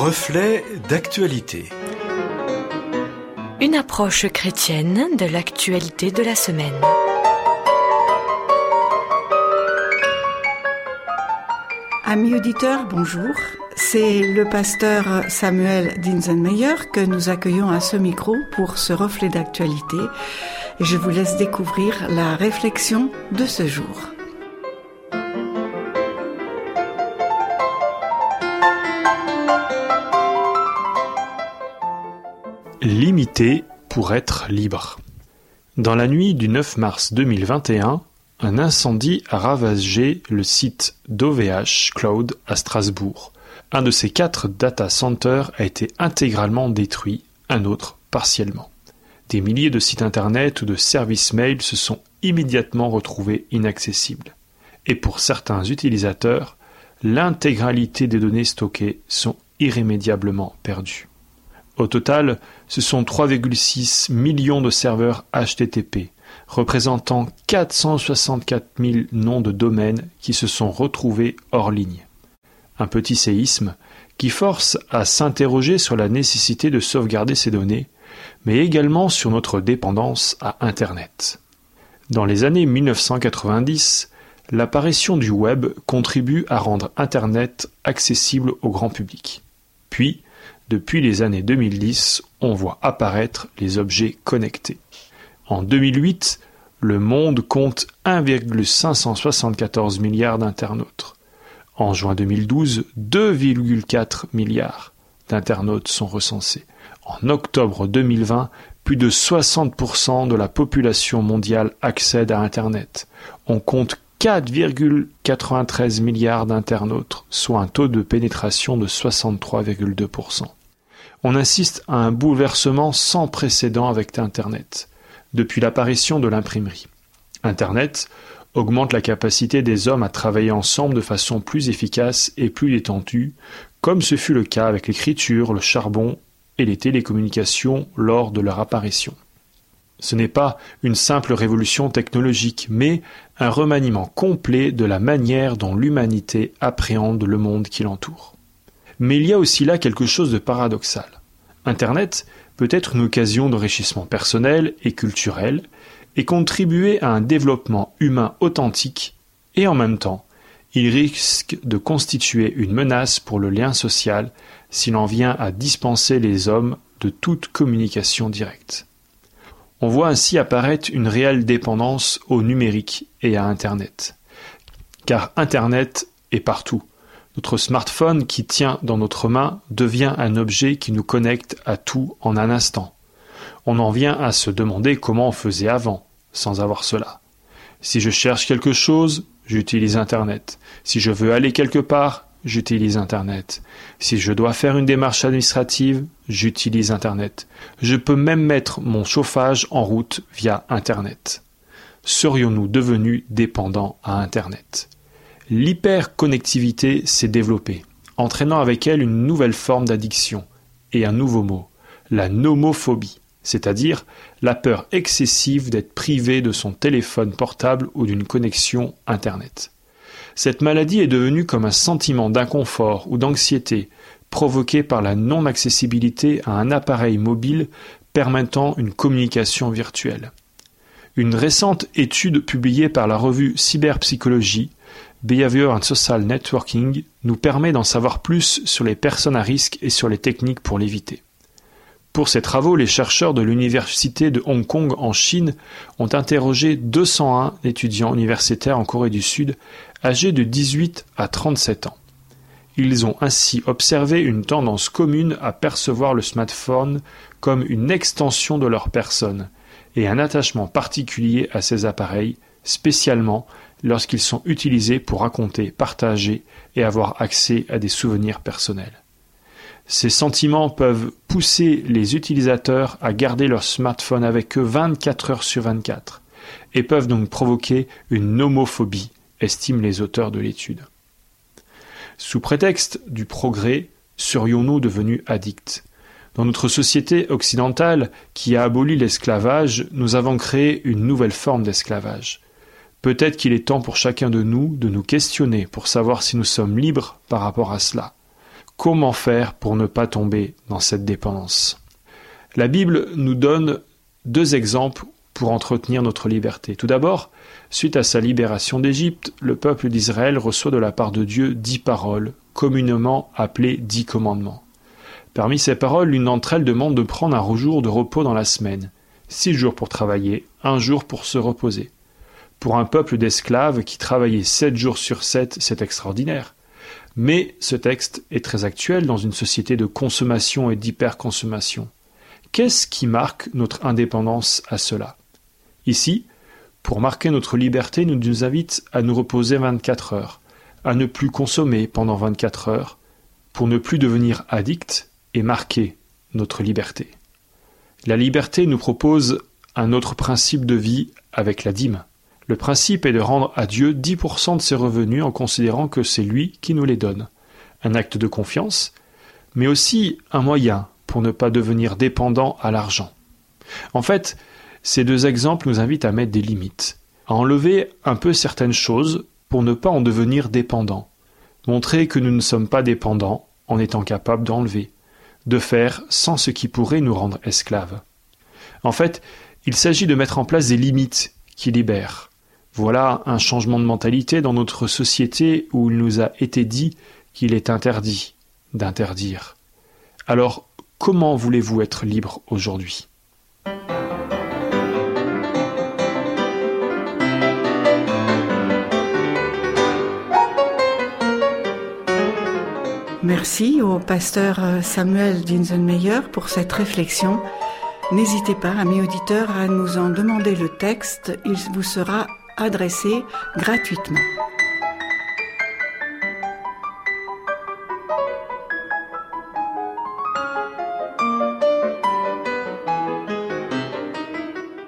Reflet d'actualité. Une approche chrétienne de l'actualité de la semaine. Amis auditeurs, bonjour. C'est le pasteur Samuel Dinsenmeyer que nous accueillons à ce micro pour ce reflet d'actualité. Je vous laisse découvrir la réflexion de ce jour. Limité pour être libre. Dans la nuit du 9 mars 2021, un incendie a ravagé le site d'OVH Cloud à Strasbourg. Un de ces quatre data centers a été intégralement détruit, un autre partiellement. Des milliers de sites internet ou de services mail se sont immédiatement retrouvés inaccessibles. Et pour certains utilisateurs, l'intégralité des données stockées sont irrémédiablement perdues. Au total, ce sont 3,6 millions de serveurs HTTP, représentant 464 000 noms de domaines qui se sont retrouvés hors ligne. Un petit séisme qui force à s'interroger sur la nécessité de sauvegarder ces données, mais également sur notre dépendance à Internet. Dans les années 1990, l'apparition du web contribue à rendre Internet accessible au grand public. Puis, depuis les années 2010, on voit apparaître les objets connectés. En 2008, le monde compte 1,574 milliards d'internautes. En juin 2012, 2,4 milliards d'internautes sont recensés. En octobre 2020, plus de 60% de la population mondiale accède à Internet. On compte 4,93 milliards d'internautes, soit un taux de pénétration de 63,2% on assiste à un bouleversement sans précédent avec Internet, depuis l'apparition de l'imprimerie. Internet augmente la capacité des hommes à travailler ensemble de façon plus efficace et plus détendue, comme ce fut le cas avec l'écriture, le charbon et les télécommunications lors de leur apparition. Ce n'est pas une simple révolution technologique, mais un remaniement complet de la manière dont l'humanité appréhende le monde qui l'entoure. Mais il y a aussi là quelque chose de paradoxal. Internet peut être une occasion d'enrichissement personnel et culturel et contribuer à un développement humain authentique et en même temps, il risque de constituer une menace pour le lien social s'il en vient à dispenser les hommes de toute communication directe. On voit ainsi apparaître une réelle dépendance au numérique et à Internet. Car Internet est partout. Notre smartphone qui tient dans notre main devient un objet qui nous connecte à tout en un instant. On en vient à se demander comment on faisait avant, sans avoir cela. Si je cherche quelque chose, j'utilise Internet. Si je veux aller quelque part, j'utilise Internet. Si je dois faire une démarche administrative, j'utilise Internet. Je peux même mettre mon chauffage en route via Internet. Serions-nous devenus dépendants à Internet? L'hyperconnectivité s'est développée, entraînant avec elle une nouvelle forme d'addiction et un nouveau mot, la nomophobie, c'est-à-dire la peur excessive d'être privé de son téléphone portable ou d'une connexion Internet. Cette maladie est devenue comme un sentiment d'inconfort ou d'anxiété provoqué par la non-accessibilité à un appareil mobile permettant une communication virtuelle. Une récente étude publiée par la revue Cyberpsychologie Behavior and Social Networking nous permet d'en savoir plus sur les personnes à risque et sur les techniques pour l'éviter. Pour ces travaux, les chercheurs de l'Université de Hong Kong en Chine ont interrogé 201 étudiants universitaires en Corée du Sud âgés de 18 à 37 ans. Ils ont ainsi observé une tendance commune à percevoir le smartphone comme une extension de leur personne et un attachement particulier à ces appareils, spécialement lorsqu'ils sont utilisés pour raconter, partager et avoir accès à des souvenirs personnels. Ces sentiments peuvent pousser les utilisateurs à garder leur smartphone avec eux 24 heures sur 24 et peuvent donc provoquer une nomophobie, estiment les auteurs de l'étude. Sous prétexte du progrès, serions-nous devenus addicts? Dans notre société occidentale qui a aboli l'esclavage, nous avons créé une nouvelle forme d'esclavage. Peut-être qu'il est temps pour chacun de nous de nous questionner pour savoir si nous sommes libres par rapport à cela. comment faire pour ne pas tomber dans cette dépendance? La Bible nous donne deux exemples pour entretenir notre liberté. Tout d'abord, suite à sa libération d'Égypte, le peuple d'Israël reçoit de la part de Dieu dix paroles, communément appelées dix commandements. Parmi ces paroles, l'une d'entre elles demande de prendre un jour de repos dans la semaine, six jours pour travailler, un jour pour se reposer. Pour un peuple d'esclaves qui travaillait sept jours sur sept, c'est extraordinaire. Mais ce texte est très actuel dans une société de consommation et d'hyperconsommation. Qu'est-ce qui marque notre indépendance à cela? Ici, pour marquer notre liberté, nous nous invite à nous reposer 24 heures, à ne plus consommer pendant 24 heures, pour ne plus devenir addict et marquer notre liberté. La liberté nous propose un autre principe de vie avec la dîme. Le principe est de rendre à Dieu 10% de ses revenus en considérant que c'est lui qui nous les donne. Un acte de confiance, mais aussi un moyen pour ne pas devenir dépendant à l'argent. En fait, ces deux exemples nous invitent à mettre des limites, à enlever un peu certaines choses pour ne pas en devenir dépendant, montrer que nous ne sommes pas dépendants en étant capables d'enlever, de faire sans ce qui pourrait nous rendre esclaves. En fait, il s'agit de mettre en place des limites qui libèrent. Voilà un changement de mentalité dans notre société où il nous a été dit qu'il est interdit d'interdire. Alors, comment voulez-vous être libre aujourd'hui? Merci au pasteur Samuel Dinsenmeyer pour cette réflexion. N'hésitez pas, amis auditeurs, à nous en demander le texte. Il vous sera adressé gratuitement.